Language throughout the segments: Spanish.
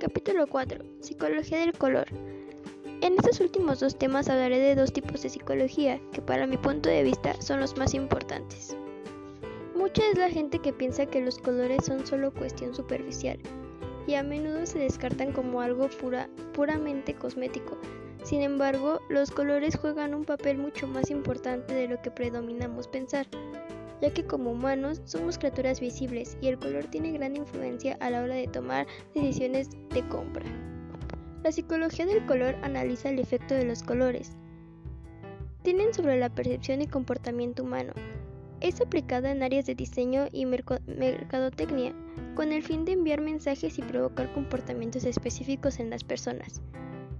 Capítulo 4. Psicología del color. En estos últimos dos temas hablaré de dos tipos de psicología que para mi punto de vista son los más importantes. Mucha es la gente que piensa que los colores son solo cuestión superficial y a menudo se descartan como algo pura, puramente cosmético. Sin embargo, los colores juegan un papel mucho más importante de lo que predominamos pensar ya que como humanos somos criaturas visibles y el color tiene gran influencia a la hora de tomar decisiones de compra. La psicología del color analiza el efecto de los colores. Tienen sobre la percepción y comportamiento humano. Es aplicada en áreas de diseño y mercadotecnia, con el fin de enviar mensajes y provocar comportamientos específicos en las personas.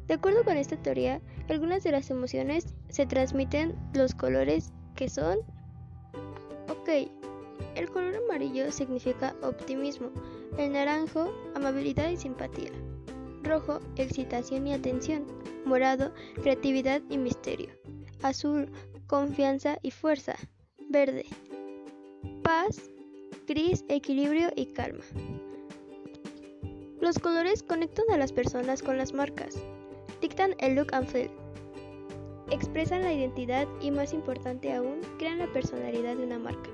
De acuerdo con esta teoría, algunas de las emociones se transmiten los colores que son El color amarillo significa optimismo, el naranjo, amabilidad y simpatía, rojo, excitación y atención, morado, creatividad y misterio, azul, confianza y fuerza, verde, paz, gris, equilibrio y calma. Los colores conectan a las personas con las marcas, dictan el look and feel, expresan la identidad y, más importante aún, crean la personalidad de una marca.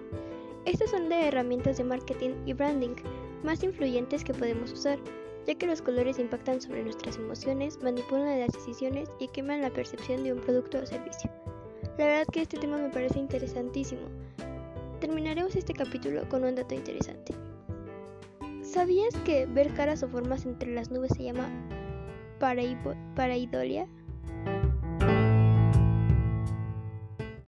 Estas son de herramientas de marketing y branding más influyentes que podemos usar, ya que los colores impactan sobre nuestras emociones, manipulan las decisiones y queman la percepción de un producto o servicio. La verdad que este tema me parece interesantísimo. Terminaremos este capítulo con un dato interesante. ¿Sabías que ver caras o formas entre las nubes se llama paraidolia?